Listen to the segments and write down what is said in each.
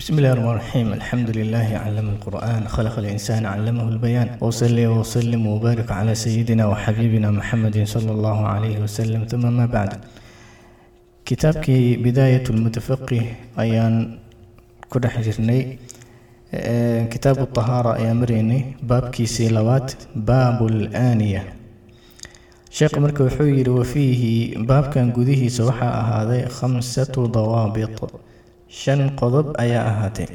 بسم الله الرحمن الرحيم الحمد لله علم القرآن خلق الإنسان علمه البيان وصلي وسلم وبارك على سيدنا وحبيبنا محمد صلى الله عليه وسلم ثم ما بعد kitaabkii bidaayat lmutafaqih ayaan ku dhex jirnay kitaabu tahaara ayaan maraynay baabkiisii labaad baabu laaniya sheekh marka wuxuu yidhi wafiihi baabkan gudihiisa waxaa ahaaday khamsatu dawaabit shan qodob ayaa ahaatay.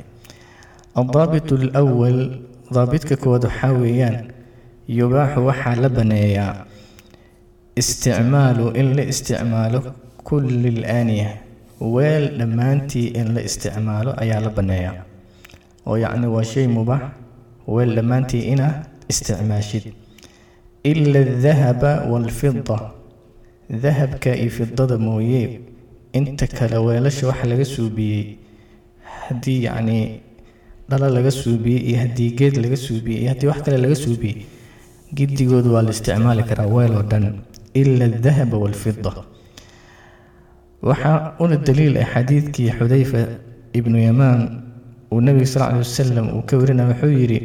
Aldaabit alwal daabitka koowaad waxaa weeyaan yubaaxu waxaa la baneeyaa. Isticmaalu in la isticmaalo kulli laaniya weel dhammaantii in la isticmaalo ayaa la banneeyaa oo yacni waa shay mubaax weel dhammaantii inaa isticmaashid. Ila adahaba waalfida dahabka iyo fidada mooye inta kale weelasha waxa laga suubiyey haddii yacnii dhalo laga suubiyey iyo haddii geed laga suubiyey iyo haddii wax kale laga suubiyey giddigooda waa la isticmaali karaa weel oo dhan ila adahaba waalfida waxaa una daliil ah xadiidkii xudayfa ibnu yamaan uu nebiga sal ly wasalam uu ka warinaya wuxuu yidhi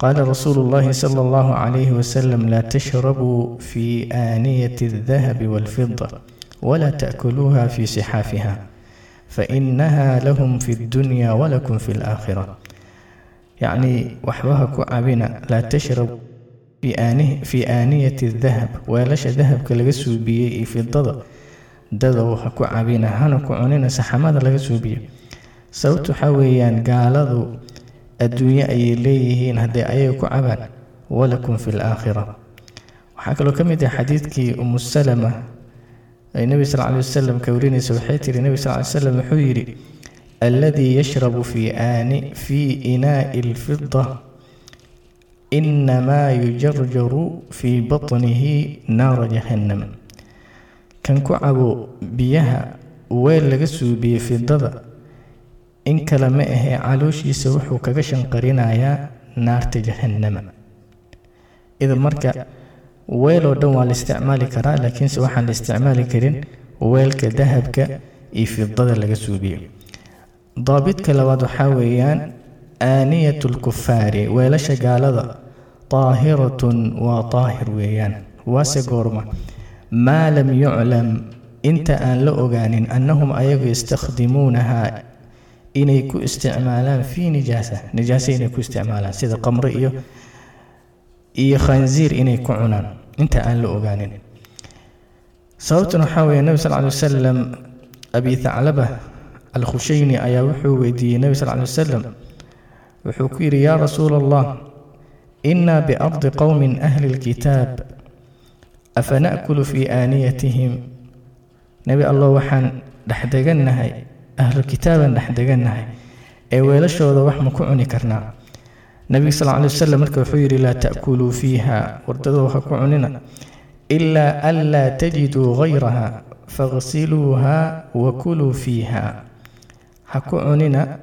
qaala rasuulu llahi sala allahu calayhi wasalam laa tashrabuu fii aaniyati aldahabi waalfida walaa taakuluuha fii sixaafiha fainaha lahum fi ddunya walakum fi laakhira yacnii waxbaha ku cabina laa tashrabuu fii aaniyati dahab weelasha dahabka laga suubiyey iyo fidada dadow ha ku cabina hana ku cunina saxamada laga suubiyo sababta waxaa weeyaan gaaladu adduunye ayay leeyihiin hadday ayaga ku cabaan walakum fi laakhira waxaa kaloo ka mid ah xadiidkii umu ay nebi sal ly wasalam ka warinaysa waxay tiri nebi sal ly slam wuxuu yidhi alladii yashrabu fii aani fii inaa'i alfida inamaa yujarjaru fii batnihi naara jahannam. Kan ku cabo biyaha weel laga suubiyey fidada in kale ma ahee calooshiisa wuxuu kaga shanqarinayaa naarta jahannama. Idan marka weel oo dhan waa la isticmaali karaa laakiinse waxaan la isticmaali karin weelka dahabka iyo fidada laga suubiyo. Daabidka labaad waxaa weeyaan aaniyat lkufaari weelasha gaalada. Daahiratun waa daahir weeyaan waase goorma. Maa lam yuclam inta aan la ogaanin annahum ayagu yastakhdimuunahaa inay ku isticmaalaan fii nijaasa nijaasa inay ku isticmaalaan sida qamre iyo iyo khanziir inay ku cunaan. Inta aan la ogaanin. Sababtan waxaa weeye nebi sal ly wasalam abi thaclaba alkhushayni ayaa wuxuu weydiiyey nebi sal ly wasalam wuxuu ku yidhi yaa rasuula allah inaa biardi qowmin ahli lkitaab afa na'kulu fii aaniyatihim? Nebi allah waxaan dhexdegannahay ahlukitaabaan dhexdegannahay ee weelashooda wax ma ku cuni karnaa nebiga sal ly wasalam marka wuxuu yidhi laa ta'kuluu fiiha wardadoo ha ku cunina ilaa an laa tajiduu hayraha faghsiluuha wa kuluu fiiha. Ha ku cunina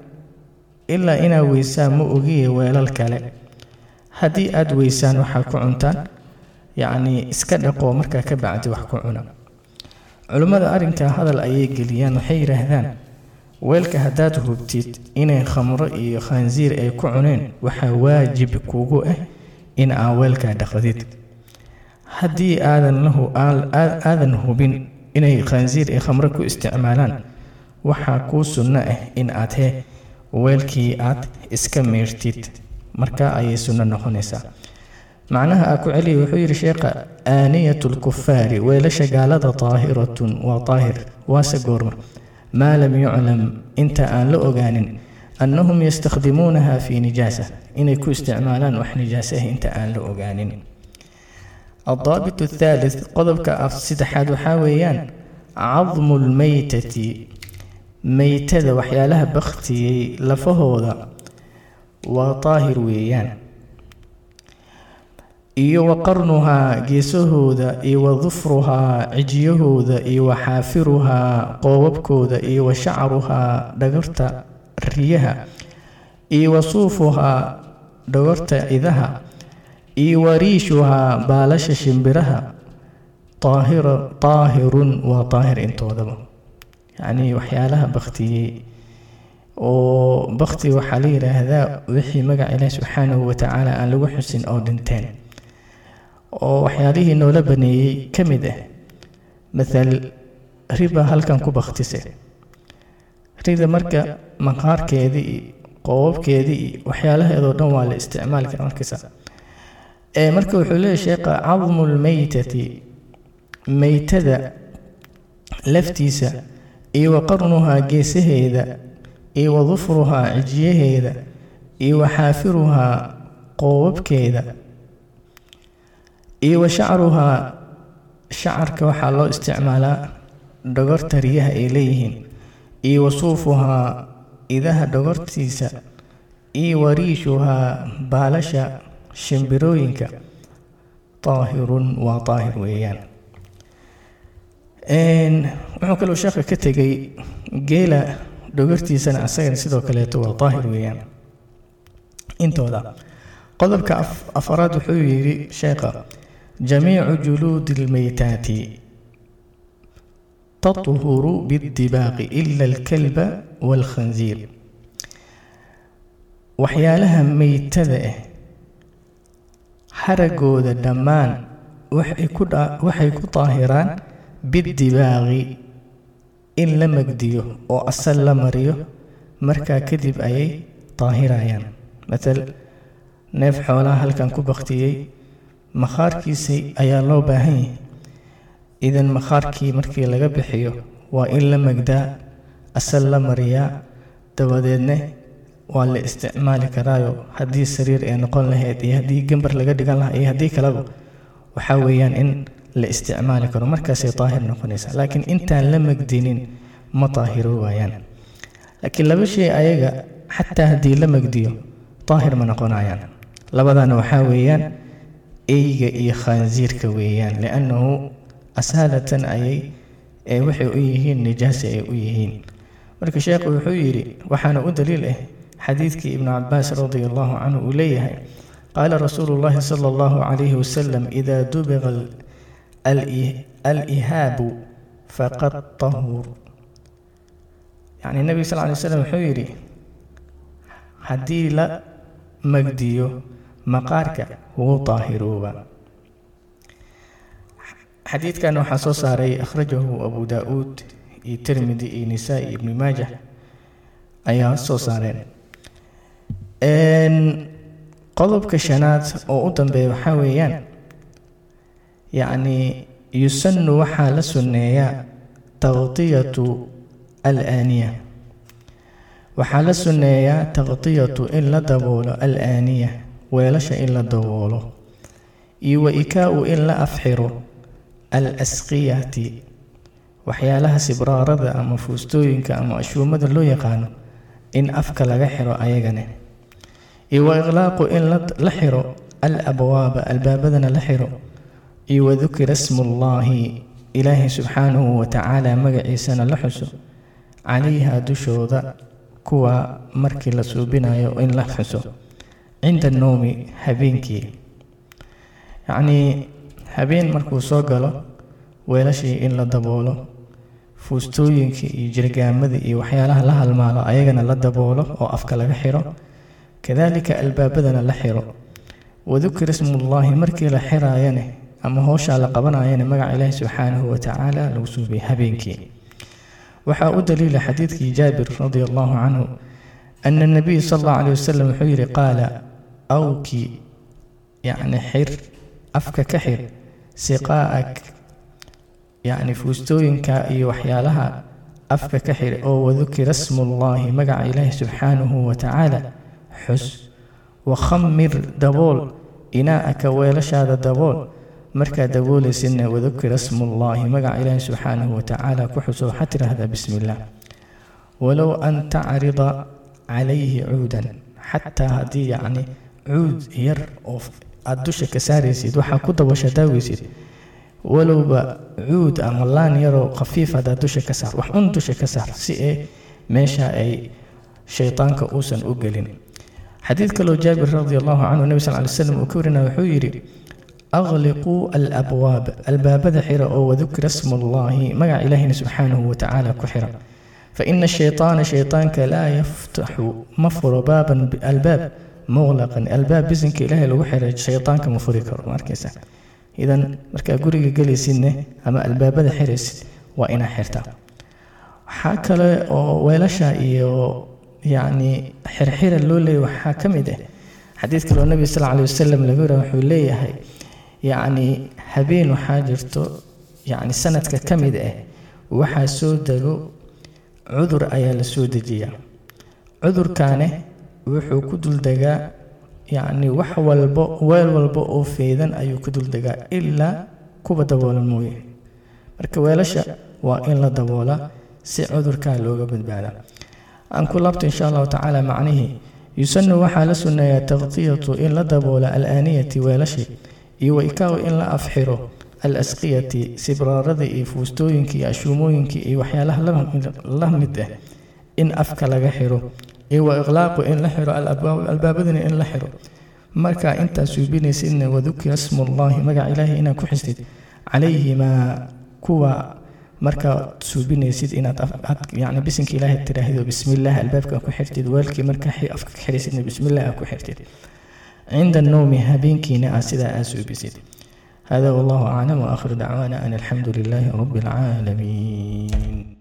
ilaa inaa weysaan ma ogiye weelal kale. Haddii aada weysaan waxaa ku cuntaan yacnii iska dhaqoo markaa ka bacdi wax ku cuna. Culimmada arrinkaa hadal ayay geliyaan waxay yidhaahdaan weelka haddaad hubtid inay khamro iyo khansiir ay ku cuneen waxaa waajib kugu ah in aa weelkaa dhaqdid. Haddii aadan hubin inay khansiir iyo khamro ku isticmaalaan waxaa kuu sunno ah in aad he weelkii aad iska meyrtid markaa ayay sunno noqonaysaa. Macnaha aa ku celiya wuxuu yidhi sheekha aaniyat lkufaari weelasha gaalada daahiratun waa daahir waase goorma maa lam yuclam inta aan la ogaanin annahum yastakhdimuunaha fii nijaasa inay ku isticmaalaan wax nijaasa ah inta aan la ogaanin aldaabit athaalith qodobka saddexaad waxaa weeyaan cadmu lmeytati meytada waxyaalaha bakhtiyey lafahooda waa daahir weeyaan iyo wa qarnuhaa geesahooda iyo wa dufruhaa cijiyahooda iyo wa xaafiruhaa qoobabkooda iyo wa shacruhaa dhagarta riyaha iyo wa suufuhaa dhagarta idaha iyo wa riishuhaa baalasha shimbiraha daahirun waa daahir intoodaba yacnii waxyaalaha bakhtiyey oo bakti waxaa la yidhaahdaa wixii magaca ilaahi subxaanahu watacaala aan lagu xusin oo dhinteen oo waxyaalihii noola baneeyey ka mid ah mathal riba halkan ku baktise. Rida marka maqaarkeedii qoobabkeedii waxyaalaheedoo dhan waa la isticmaali kara markiisa marka wuxuu leeyahy sheekha cadmu lmeytati meytada laftiisa iyo wa qarnuhaa geesaheeda iyo wa dufruhaa cijiyaheeda iyo wa xaafiruhaa qoobabkeeda iyo wa shacruhaa shacarka waxaa loo isticmaalaa dhogorta riyaha ay leeyihiin iyo wa suufuhaa idaha dhogortiisa iyo wa riishuhaa baalasha shimbirooyinka. Daahirun waa daahir weeyaan. Wuxuu kaloo sheekha ka tegay geela dhogortiisana asagana sidoo kaleeto waa daahir weeyaan. Intooda qodobka afaraad wuxuu yidhi sheekha jamiicu juluudi lmeytaati taطhuru biاdibaaqi ila alkalba wاlkhanziir waxyaalaha meytada ah haragooda dhammaan waxay ku daahiraan bidibaaqi in la magdiyo oo asal la mariyo markaa kadib ayay daahirayaan matal neef xoolaha halkan ku baktiyey makhaarkiisii ayaa loo baahan yahay. Idan makhaarkii markii laga bixiyo waa in la magdaa asal la mariyaa dabadeedna waa la isticmaali karaayo. Haddii sariir ay noqon lahayd iyo haddii gambar laga dhigan lahaa iyo haddii kaleba waxaa weeyaan in la isticmaali karo. Markaasay daahir noqonaysaa laakiin intaan la magdinin ma daahiro waayaan. Laakiin laba shay ayaga xataa haddii la magdiyo daahir ma noqonayaan. Labadana waxaa weeyaan eyga iyo khaansiirka weeyaan liannahu asaalatan ayay ee waxay u yihiin nijaasa ay u yihiin. Marka sheekhu wuxuu yidhi waxaana u daliil ah xadiidkii ibnu cabaas radia allahu canhu uu leeyahay qaala rasuulu llahi sala allahu calayhi wasalam idaa dubiqa alihaabu faqad tahuur. Yacni nebiga sal lay slam wuxuu yidhi haddii la magdiyo maqaarka wuu daahirooba xadiidkan waxaa soo saaray akhrajahu abu daa-uud iyo tirmidi iyo nisaa iyo ibnu maajah ayaa soo saareen. Qodobka shanaad oo u dambeeya waxaa weeyaan yacni yusanu waxaa la sunneeyaa taqdiyatu alaaniya. Waxaa la sunneeyaa taqdiyatu in la daboolo alaaniya weelasha in la daboolo iyo wa ikaa-u in la afxiro al asqiyati waxyaalaha sibraarada ama fuustooyinka ama ashuumada loo yaqaano in afka laga xiro ayagane iyo wa iqlaaqu in la xiro al abwaaba albaabadana la xiro iyo wadukira smullaahi ilaahay subxaanahu watacaala magaciisana la xuso calayha dushooda kuwa markii la suubinayo in la xuso cinda annowmi habeenkii. Yacnii habeen markuu soo galo weelashii in la daboolo fuustooyinkii iyo jirgaamadii iyo waxyaalaha la halmaalo ayagana la daboolo oo afka laga xiro kadaalika albaabadana la xiro. Wadukira smullaahi markii la xiraayane ama howshaa la qabanayana magaca ilaahi subxaanahu watacaala lagu suubiyay habeenkii. Waxaa u daliila xadiidkii jaabir radia allahu canhu ana nabiy sal allahu caleyh wasalam wuxuu yidhi qaala awki yacni xir afka ka xir siqaa'ak yacni fuustooyinka iyo waxyaalaha afka ka xir oo wadukira smullaahi magaca ilaahi subxaanahu watacaala xus wakhamir dabool inaa'aka weelashaada dabool markaad daboolaysidna wadukira smullaahi magaca ilaahi subxaanahu watacaala ku xuso waxaad tidhaahdaa bismi illaah walow an tacrida calayhi cuudan xataa haddii yacni cuud yar oo aada dusha ka saaraysid waxaa ku dabasha daaweysid walowba cuud ama laan yaroo khafiif haddaad dusha ka saar wax un dusha ka saar si ee meesha ay shaydaanka uusan u gelin. Xadiid kaloo jaabir radi allahu canhu nebi sal ly slam uu ka warinaya wuxuu yidhi aqliquu alabwaab albaabada xira oo wadukira smullaahi magaca ilaahina subxaanahu watacaala ku xira. Faina shayطaana shayطaanka laa yaftaxu ma furo baaban albaab muqlaqan albaab bisinka ilaahay lagu xiray shayطaanka ma furi karo ma idan markaa guriga gelaysidne ama albaabada xiraysid waa inaa xirtaa waxaa kale oo weelasha iyo yacni xirxira loo leeyay waxaa ka mid ah xadiid kaloo nebi sal alay wasalam laga wara wuxuu leeyahay yacni habeen waxaa jirto yacni sanadka ka mid ah waxaa soo dego cudur ayaa la soo dejiyaa. Cudurkaane wuxuu ku duldegaa yacni wax walbo weel walba oo feydan ayuu ku duldegaa ilaa kuwa daboolan mooye. Marka weelasha waa in la daboolaa si cudurkaa looga badbaada. Aan ku laabto insha allahu tacaala macnihii yusanu waxaa la sunneeyaa taqtiyatu in la daboola alaaniyati weelashii iyo waikaaw in la afxiro al asqiyati sibraarada iyo fuustooyinka iyo ashuumooyinkii iyo waxyaalaha la mid ah in afka laga xiro iyo wa in la xiro albaabadana in la xiro. Markaa intaad suubinaysidna wadukira smullaahi magaca ilaahay inaad ku xistid calayhimaa kuwa markaad suubinaysid inaad bisinka ilaahay tiraahdo bismillaah albaabka ku xirtid. Weelkii markaa afka xiraysidna bismillaah aa ku xirtid. Cinda nowmi habeenkiina aa sidaa aa suubisid hada wallahu aclam waakhiru dacwaana an alxamdu lilaahi rabi alcaalamiin